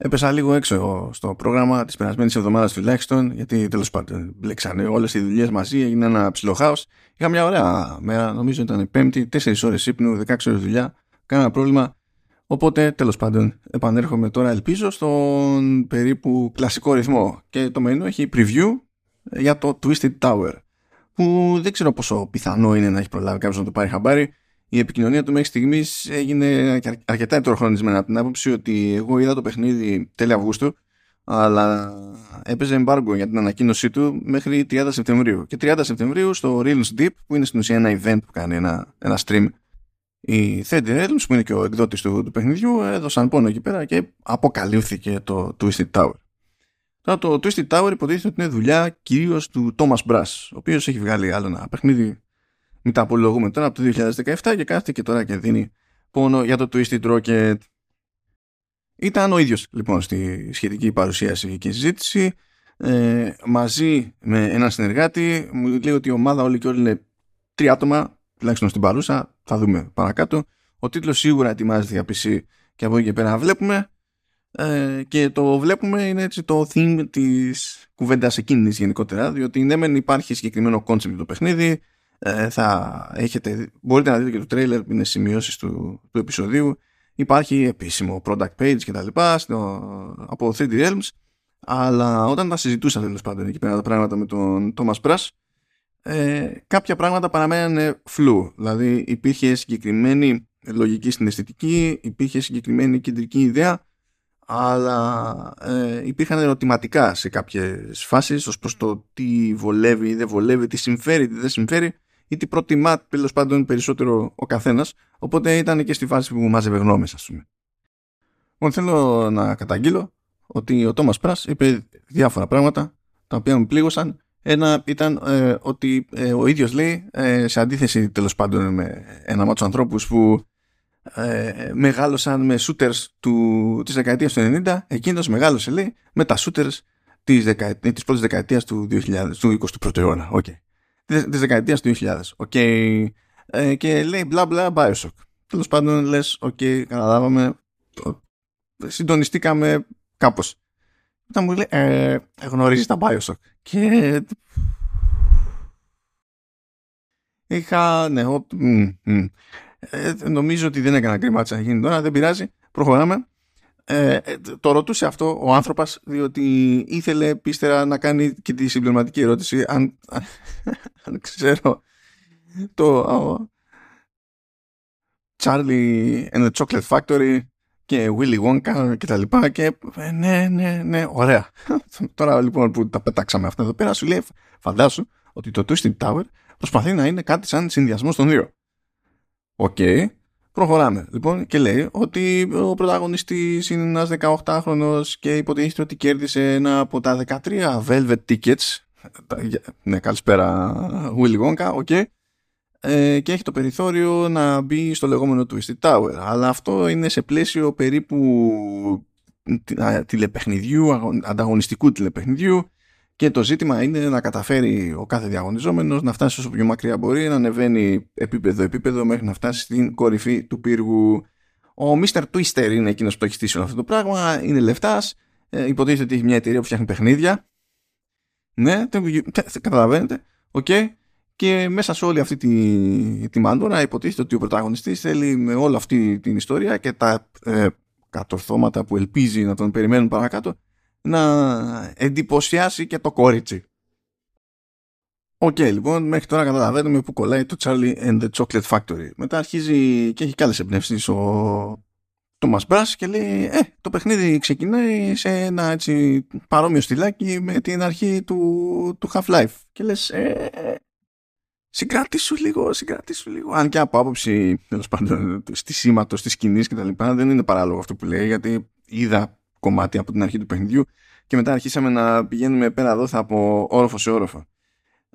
Έπεσα λίγο έξω στο πρόγραμμα της περασμένης εβδομάδας τουλάχιστον, γιατί τέλος πάντων μπλέξανε όλες οι δουλειές μαζί, έγινε ένα ψηλό χάος. Είχα μια ωραία μέρα, νομίζω ήταν Πέμπτη, 4 ώρες ύπνου, 16 ώρες δουλειά, κανένα πρόβλημα. Οπότε τέλος πάντων επανέρχομαι τώρα, ελπίζω, στον περίπου κλασικό ρυθμό. Και το μενού έχει preview για το Twisted Tower, που δεν ξέρω πόσο πιθανό είναι να έχει προλάβει κάποιος να το πάρει χαμπάρι η επικοινωνία του μέχρι στιγμής έγινε αρκετά ετεροχρονισμένα από την άποψη ότι εγώ είδα το παιχνίδι τέλη Αυγούστου αλλά έπαιζε embargo για την ανακοίνωσή του μέχρι 30 Σεπτεμβρίου. Και 30 Σεπτεμβρίου στο Realms Deep, που είναι στην ουσία ένα event που κάνει ένα, ένα stream, οι Third Realms, που είναι και ο εκδότης του, του παιχνιδιού, έδωσαν πόνο εκεί πέρα και αποκαλύφθηκε το Twisted Tower. Τώρα το Twisted Tower υποτίθεται ότι είναι δουλειά κυρίως του Thomas Brass, ο οποίος έχει βγάλει άλλο ένα παιχνίδι μην τα απολογούμε τώρα από το 2017 και κάθεται και τώρα και δίνει πόνο για το Twisted Rocket. Ήταν ο ίδιος λοιπόν στη σχετική παρουσίαση και συζήτηση ε, μαζί με έναν συνεργάτη. Μου λέει ότι η ομάδα όλη και όλοι είναι τρία άτομα τουλάχιστον στην παρούσα. Θα δούμε παρακάτω. Ο τίτλος σίγουρα ετοιμάζεται για PC και από εκεί και πέρα βλέπουμε. Ε, και το βλέπουμε είναι έτσι το theme της κουβέντας εκείνης γενικότερα διότι ναι μεν υπάρχει συγκεκριμένο concept το παιχνίδι ε, θα έχετε, μπορείτε να δείτε και το trailer που είναι σημειώσεις του, του επεισοδίου. Υπάρχει επίσημο product page και τα λοιπά από 3D Realms. Αλλά όταν τα συζητούσα τέλος πάντων εκεί πέρα τα πράγματα με τον Thomas Brass ε, κάποια πράγματα παραμένανε φλού δηλαδή υπήρχε συγκεκριμένη λογική στην αισθητική υπήρχε συγκεκριμένη κεντρική ιδέα αλλά ε, υπήρχαν ερωτηματικά σε κάποιες φάσεις ως προς το τι βολεύει ή δεν βολεύει, τι συμφέρει, τι δεν συμφέρει ή τι προτιμά τέλος πάντων περισσότερο ο καθένας. Οπότε ήταν και στη φάση που μάζευε γνώμες, ας πούμε. Λοιπόν, θέλω να καταγγείλω ότι ο Τόμας Πράς είπε διάφορα πράγματα τα οποία μου πλήγωσαν. Ένα ήταν ε, ότι ε, ο ίδιος λέει, ε, σε αντίθεση τέλος πάντων με ένα μάτσο ανθρώπους που ε, μεγάλωσαν με shooters του, της δεκαετίας του 90, εκείνος μεγάλωσε λέει με τα shooters της, δεκα, της πρώτης δεκαετίας του 2000, του 21ου αιώνα. Okay της δεκαετίας του 2000. Okay. Ε, και λέει μπλα μπλα Bioshock. Τέλος πάντων λες, οκ, okay, καταλάβαμε, συντονιστήκαμε κάπως. Μετά μου λέει, ε, γνωρίζεις τα Bioshock; Και είχα, ναι, ο, ε, νομίζω ότι δεν έκανα κρυμάτσα να γίνει τώρα, δεν πειράζει, προχωράμε. Ε, ε, το ρωτούσε αυτό ο άνθρωπος διότι ήθελε πίστερα να κάνει και τη συμπληρωματική ερώτηση αν, αν ξέρω το Charlie and the Chocolate Factory και Willy Wonka και τα λοιπά και ε, ναι, ναι, ναι, ωραία. Τώρα λοιπόν που τα πετάξαμε αυτά εδώ πέρα σου λέει φαντάσου ότι το Twisted Tower προσπαθεί να είναι κάτι σαν συνδυασμός των δύο. Οκέι. Okay. Προχωράμε. Λοιπόν και λέει ότι ο πρωταγωνιστής είναι ένας 18χρονος και υποτίθεται ότι κέρδισε ένα από τα 13 Velvet Tickets. Ναι καλησπέρα Willy Wonka, okay. ε, και έχει το περιθώριο να μπει στο λεγόμενο Twisted Tower. Αλλά αυτό είναι σε πλαίσιο περίπου τηλεπαιχνιδιού, ανταγωνιστικού τηλεπαιχνιδιού και το ζήτημα είναι να καταφέρει ο κάθε διαγωνιζόμενος να φτάσει όσο πιο μακριά μπορεί, να ανεβαίνει επίπεδο-επίπεδο μέχρι να φτάσει στην κορυφή του πύργου. Ο Mr. Twister είναι εκείνος που το έχει στήσει όλο αυτό το πράγμα, είναι λεφτάς, ε, υποτίθεται ότι έχει μια εταιρεία που φτιάχνει παιχνίδια. Ναι, καταλαβαίνετε. Οκέι. Okay. Και μέσα σε όλη αυτή τη, τη μάντρα υποτίθεται ότι ο πρωταγωνιστής θέλει με όλη αυτή την ιστορία και τα ε, κατορθώματα που ελπίζει να τον περιμένουν παρακάτω να εντυπωσιάσει και το κορίτσι. Οκέι, okay, λοιπόν, μέχρι τώρα καταλαβαίνουμε που κολλάει το Charlie and the Chocolate Factory. Μετά αρχίζει και έχει και άλλες εμπνεύσεις ο Thomas Brass και λέει «Ε, το παιχνίδι ξεκινάει σε ένα έτσι παρόμοιο στυλάκι με την αρχή του, του Half-Life». Και λες «Ε, συγκράτησου λίγο, συγκράτησου λίγο». Αν και από άποψη, τέλος πάντων, στη σήματος, της σκηνής και τα λοιπά, δεν είναι παράλογο αυτό που λέει, γιατί είδα κομμάτι από την αρχή του παιχνιδιού και μετά αρχίσαμε να πηγαίνουμε πέρα εδώ από όροφο σε όροφο.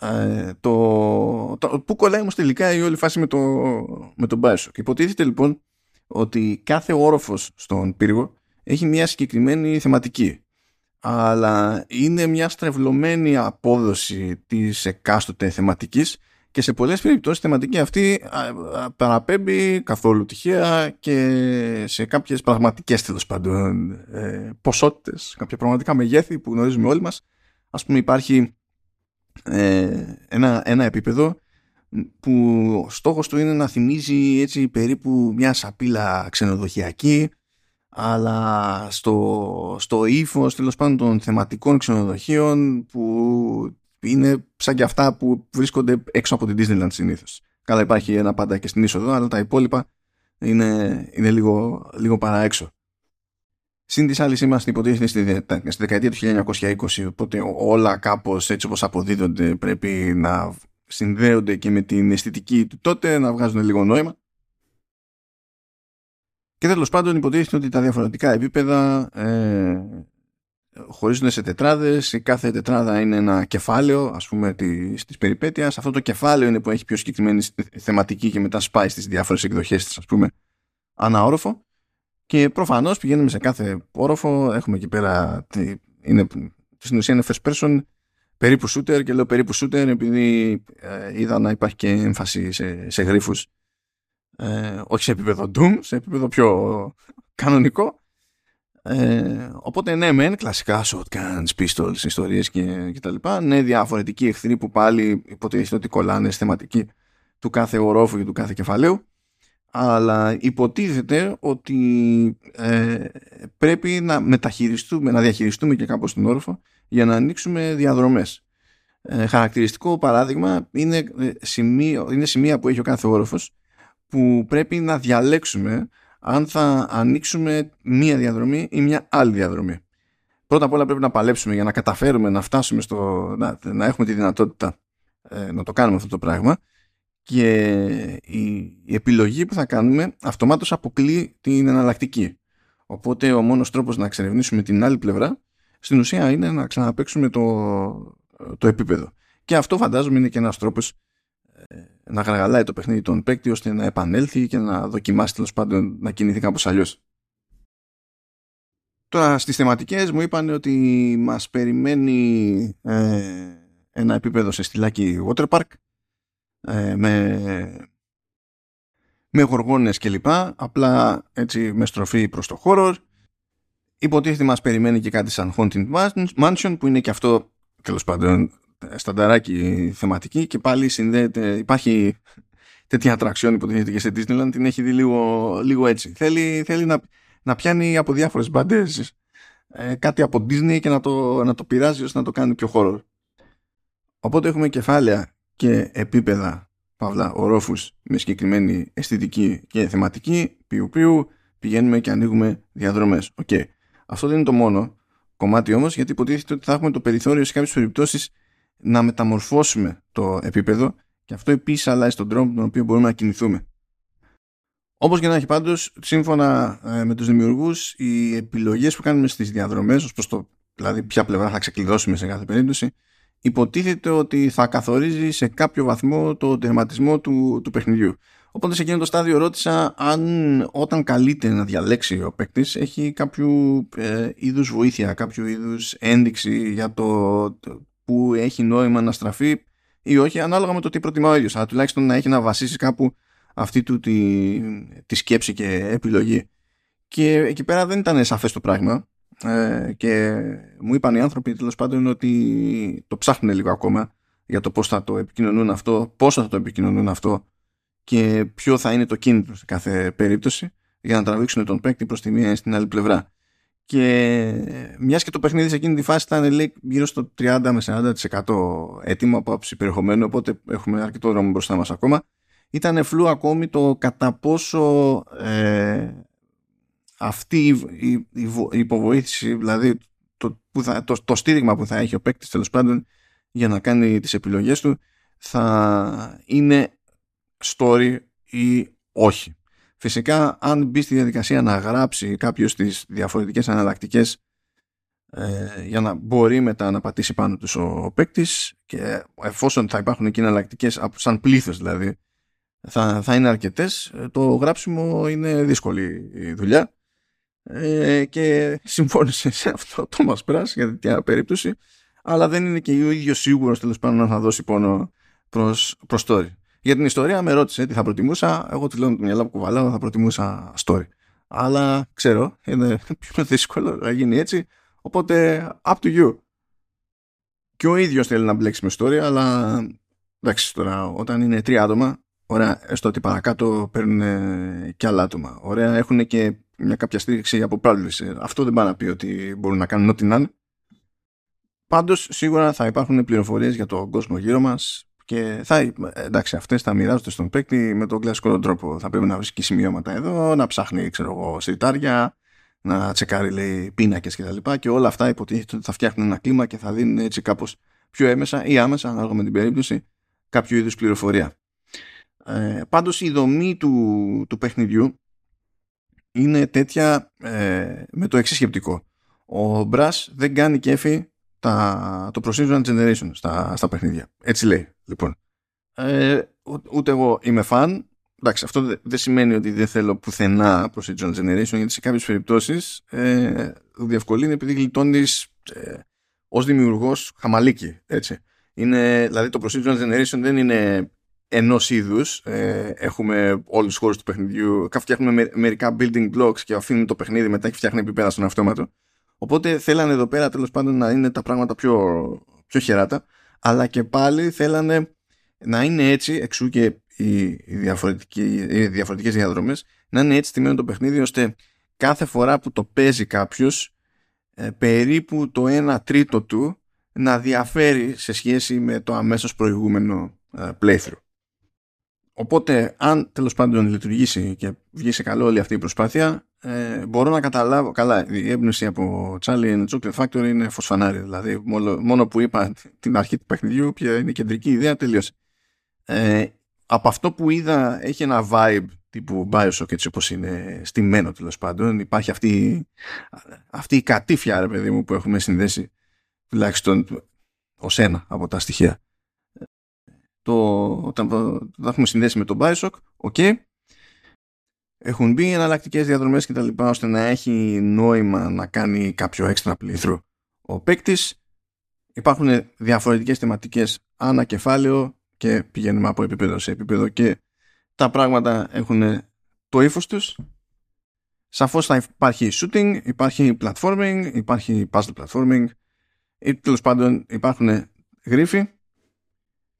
Ε, το, το, πού κολλάει όμως τελικά η όλη φάση με το, με τον Bioshock. Υποτίθεται λοιπόν ότι κάθε όροφος στον πύργο έχει μια συγκεκριμένη θεματική αλλά είναι μια στρεβλωμένη απόδοση της εκάστοτε θεματικής Και σε πολλές περιπτώσεις η θεματική αυτή παραπέμπει καθόλου τυχαία και σε κάποιες πραγματικές τέλος πάντων ε, ποσότητες, κάποια πραγματικά μεγέθη που γνωρίζουμε όλοι μας. Ας πούμε υπάρχει ε, ένα, ένα επίπεδο που στόχος του είναι να θυμίζει έτσι περίπου μια σαπίλα ξενοδοχειακή αλλά στο, στο ύφος τέλος πάντων των θεματικών ξενοδοχείων που είναι σαν και αυτά που βρίσκονται έξω από την Disneyland συνήθως. Καλά υπάρχει ένα πάντα και στην είσοδο, αλλά τα υπόλοιπα είναι, είναι λίγο, λίγο παρά έξω. Συν της άλλης είμαστε υποτίθεται στη, στη δεκαετία του 1920, οπότε όλα κάπως έτσι όπως αποδίδονται πρέπει να συνδέονται και με την αισθητική του τότε, να βγάζουν λίγο νόημα. Και τέλος πάντων υποτίθεται ότι τα διαφορετικά επίπεδα ε, χωρίζονται σε τετράδες. Η κάθε τετράδα είναι ένα κεφάλαιο ας πούμε της, της περιπέτειας. Αυτό το κεφάλαιο είναι που έχει πιο συγκεκριμένη θεματική και μετά σπάει στις διάφορες εκδοχές της ας πούμε ανά όροφο. Και προφανώς πηγαίνουμε σε κάθε όροφο. Έχουμε εκεί πέρα είναι, στην ουσία είναι first person περίπου shooter και λέω περίπου shooter επειδή ε, είδα να υπάρχει και έμφαση σε, σε γρίφους ε, όχι σε επίπεδο Doom, σε επίπεδο πιο κανονικό. Ε, οπότε ναι, μεν κλασικά shotguns, pistols, ιστορίες και, και τα λοιπά. Ναι, διαφορετικοί εχθροί που πάλι υποτίθεται ότι κολλάνε στη θεματική του κάθε ορόφου και του κάθε κεφαλαίου. Αλλά υποτίθεται ότι ε, πρέπει να μεταχειριστούμε, να διαχειριστούμε και κάπως τον όροφο για να ανοίξουμε διαδρομές. Ε, χαρακτηριστικό παράδειγμα είναι, ε, σημείο, είναι σημεία που έχει ο κάθε όροφος που πρέπει να διαλέξουμε αν θα ανοίξουμε μία διαδρομή ή μια άλλη διαδρομή. Πρώτα απ' όλα πρέπει να παλέψουμε για να καταφέρουμε να φτάσουμε στο, να, να έχουμε τη δυνατότητα ε, να το κάνουμε αυτό το πράγμα και η, η, επιλογή που θα κάνουμε αυτομάτως αποκλεί την εναλλακτική. Οπότε ο μόνος τρόπος να εξερευνήσουμε την άλλη πλευρά στην ουσία είναι να ξαναπαίξουμε το, το επίπεδο. Και αυτό φαντάζομαι είναι και ένας τρόπος να γαργαλάει το παιχνίδι των παίκτη ώστε να επανέλθει και να δοκιμάσει τέλος πάντων να κινηθεί κάπως αλλιώς. Τώρα στις θεματικές μου είπαν ότι μας περιμένει ε, ένα επίπεδο σε στυλάκι water ε, με, με γοργόνες κλπ. Απλά έτσι με στροφή προς το horror. Υποτίθεται μας περιμένει και κάτι σαν Haunting Mansion που είναι και αυτό τέλος πάντων στανταράκι θεματική και πάλι συνδέεται, υπάρχει τέτοια ατραξιόν υποτίθεται και σε Disneyland την έχει δει λίγο, λίγο έτσι. Θέλει, θέλει να, να πιάνει από διάφορες μπαντές ε, κάτι από Disney και να το, να το πειράζει ώστε να το κάνει πιο χώρο. Οπότε έχουμε κεφάλαια και επίπεδα παύλα ορόφους με συγκεκριμένη αισθητική και θεματική ποιου ποιου πηγαίνουμε και ανοίγουμε διαδρομές. Okay. Αυτό δεν είναι το μόνο κομμάτι όμως γιατί υποτίθεται ότι θα έχουμε το περιθώριο σε κάποιες περιπτώσεις να μεταμορφώσουμε το επίπεδο και αυτό επίσης αλλάζει τον τρόπο με τον οποίο μπορούμε να κινηθούμε. Όπως και να έχει πάντως, σύμφωνα ε, με τους δημιουργούς, οι επιλογές που κάνουμε στις διαδρομές, ως προς το δηλαδή ποια πλευρά θα ξεκλειδώσουμε σε κάθε περίπτωση, υποτίθεται ότι θα καθορίζει σε κάποιο βαθμό το τερματισμό του, του παιχνιδιού. Οπότε σε εκείνο το στάδιο ρώτησα αν όταν καλείται να διαλέξει ο παίκτης έχει κάποιο ε, είδους βοήθεια, κάποιο είδους ένδειξη για το που έχει νόημα να στραφεί ή όχι, ανάλογα με το τι προτιμά ο ίδιος. Αλλά τουλάχιστον να έχει να βασίσει κάπου αυτή του τη, τη σκέψη και επιλογή. Και εκεί πέρα δεν ήταν σαφές το πράγμα. Ε, και μου είπαν οι άνθρωποι τέλος πάντων ότι το ψάχνουν λίγο ακόμα για το πώς θα το επικοινωνούν αυτό, πόσο θα το επικοινωνούν αυτό και ποιο θα είναι το κίνητρο σε κάθε περίπτωση για να τραβήξουν τον παίκτη προς τη μία ή στην άλλη πλευρά. Και μιας και το παιχνίδι σε εκείνη τη φάση ήταν λέει, γύρω στο 30 με 40% έτοιμο από άψη περιεχομένου, οπότε έχουμε αρκετό δρόμο μπροστά μας ακόμα. Ήταν φλού ακόμη το κατά πόσο ε, αυτή η, η, η, υποβοήθηση, δηλαδή το, που θα, το, το στήριγμα που θα έχει ο παίκτης τέλος πάντων για να κάνει τις επιλογές του θα είναι story ή όχι. Φυσικά, αν μπει στη διαδικασία να γράψει κάποιος τις διαφορετικές αναλλακτικές ε, για να μπορεί μετά να πατήσει πάνω τους ο, ο παίκτης και εφόσον θα υπάρχουν εκεί εναλλακτικές σαν πλήθος δηλαδή θα, θα είναι αρκετές το γράψιμο είναι δύσκολη η δουλειά ε, και συμφώνησε σε αυτό το μας πράσι για τέτοια περίπτωση αλλά δεν είναι και ο ίδιος σίγουρος τέλος πάντων να θα δώσει πόνο προς, προς story. Για την ιστορία με ρώτησε τι θα προτιμούσα. Εγώ του λέω με το μυαλό που κουβαλάω θα προτιμούσα story. Αλλά ξέρω, είναι πιο δύσκολο να γίνει έτσι. Οπότε, up to you. Και ο ίδιος θέλει να μπλέξει με story, αλλά εντάξει τώρα, όταν είναι τρία άτομα, ωραία, έστω ότι παρακάτω παίρνουν και άλλα άτομα. Ωραία, έχουν και μια κάποια στήριξη από publisher. Αυτό δεν πάει να πει ότι μπορούν να κάνουν ό,τι να είναι. Πάντως σίγουρα θα υπάρχουν πληροφορίες για τον κόσμο γύρω μας και θα, εντάξει, αυτές θα μοιράζονται στον παίκτη με τον κλασικό τρόπο. Θα πρέπει να βρίσκει σημειώματα εδώ, να ψάχνει, ξέρω εγώ, σιρτάρια, να τσεκάρει, λέει, πίνακες κτλ. Και, και όλα αυτά υποτίθεται ότι θα φτιάχνουν ένα κλίμα και θα δίνουν έτσι κάπως πιο έμεσα ή άμεσα, ανάλογα με την περίπτωση, κάποιο είδους πληροφορία. Ε, πάντως η δομή του, του παιχνιδιού είναι τέτοια ε, με το εξής σκεπτικό. Ο Brass δεν κάνει κέφι τα, το procedural generation στα, στα παιχνίδια. Έτσι λέει, λοιπόν. Ε, ούτε εγώ είμαι φαν. Εντάξει, αυτό δεν σημαίνει ότι δεν θέλω πουθενά procedural generation, γιατί σε κάποιες περιπτώσεις ε, διευκολύνει επειδή γλιτώνεις ε, ως δημιουργός χαμαλίκι. Έτσι. Είναι, δηλαδή το procedural generation δεν είναι ενός είδους. Ε, έχουμε όλους τους χώρους του παιχνιδιού. Φτιάχνουμε μερικά building blocks και αφήνουμε το παιχνίδι μετά και φτιάχνει επίπεδα στον αυτόματο. Οπότε θέλανε εδώ πέρα τέλος πάντων να είναι τα πράγματα πιο, πιο χεράτα, αλλά και πάλι θέλανε να είναι έτσι, εξού και οι, οι, οι διαφορετικές διαδρομές, να είναι έτσι τιμένο το παιχνίδι, ώστε κάθε φορά που το παίζει κάποιος, ε, περίπου το 1 τρίτο του να διαφέρει σε σχέση με το αμέσως προηγούμενο ε, playthrough. Οπότε, αν τέλος πάντων λειτουργήσει και βγει σε καλό όλη αυτή η προσπάθεια, ε, μπορώ να καταλάβω. Καλά, η έμπνευση από Charlie and Chocolate Factory είναι φωσφανάρι. Δηλαδή, μόνο, μόνο που είπα την αρχή του παιχνιδιού, ποια είναι η κεντρική ιδέα, τελείωσε. Ε, από αυτό που είδα, έχει ένα vibe τύπου Bioshock έτσι όπως είναι στημένο τέλος πάντων. Υπάρχει αυτή, αυτή η κατήφια, ρε παιδί μου, που έχουμε συνδέσει τουλάχιστον ως ένα από τα στοιχεία. Το, όταν το, το έχουμε συνδέσει με τον Bioshock, ok, έχουν μπει εναλλακτικές διαδρομές και τα λοιπά ώστε να έχει νόημα να κάνει κάποιο έξτρα playthrough. Ο παίκτης υπάρχουν διαφορετικές θεματικές ανά κεφάλαιο και πηγαίνουμε από επίπεδο σε επίπεδο και τα πράγματα έχουν το ύφος τους. Σαφώς θα υπάρχει shooting, υπάρχει platforming, υπάρχει puzzle platforming ή τέλος πάντων υπάρχουν γρίφοι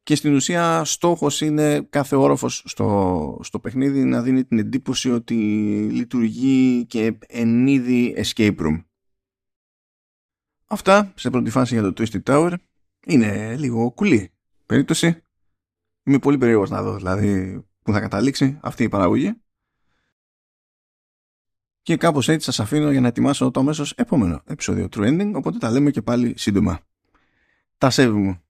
και στην ουσία στόχος είναι κάθε όροφος στο, στο παιχνίδι να δίνει την εντύπωση ότι λειτουργεί και εν είδη escape room. Αυτά σε πρώτη φάση για το Twisted Tower είναι λίγο κουλή περίπτωση. Είμαι πολύ περίεργος να δω δηλαδή που θα καταλήξει αυτή η παραγωγή. Και κάπως έτσι σας αφήνω για να ετοιμάσω το αμέσως επόμενο επεισόδιο True Ending, οπότε τα λέμε και πάλι σύντομα. Τα σέβη μου.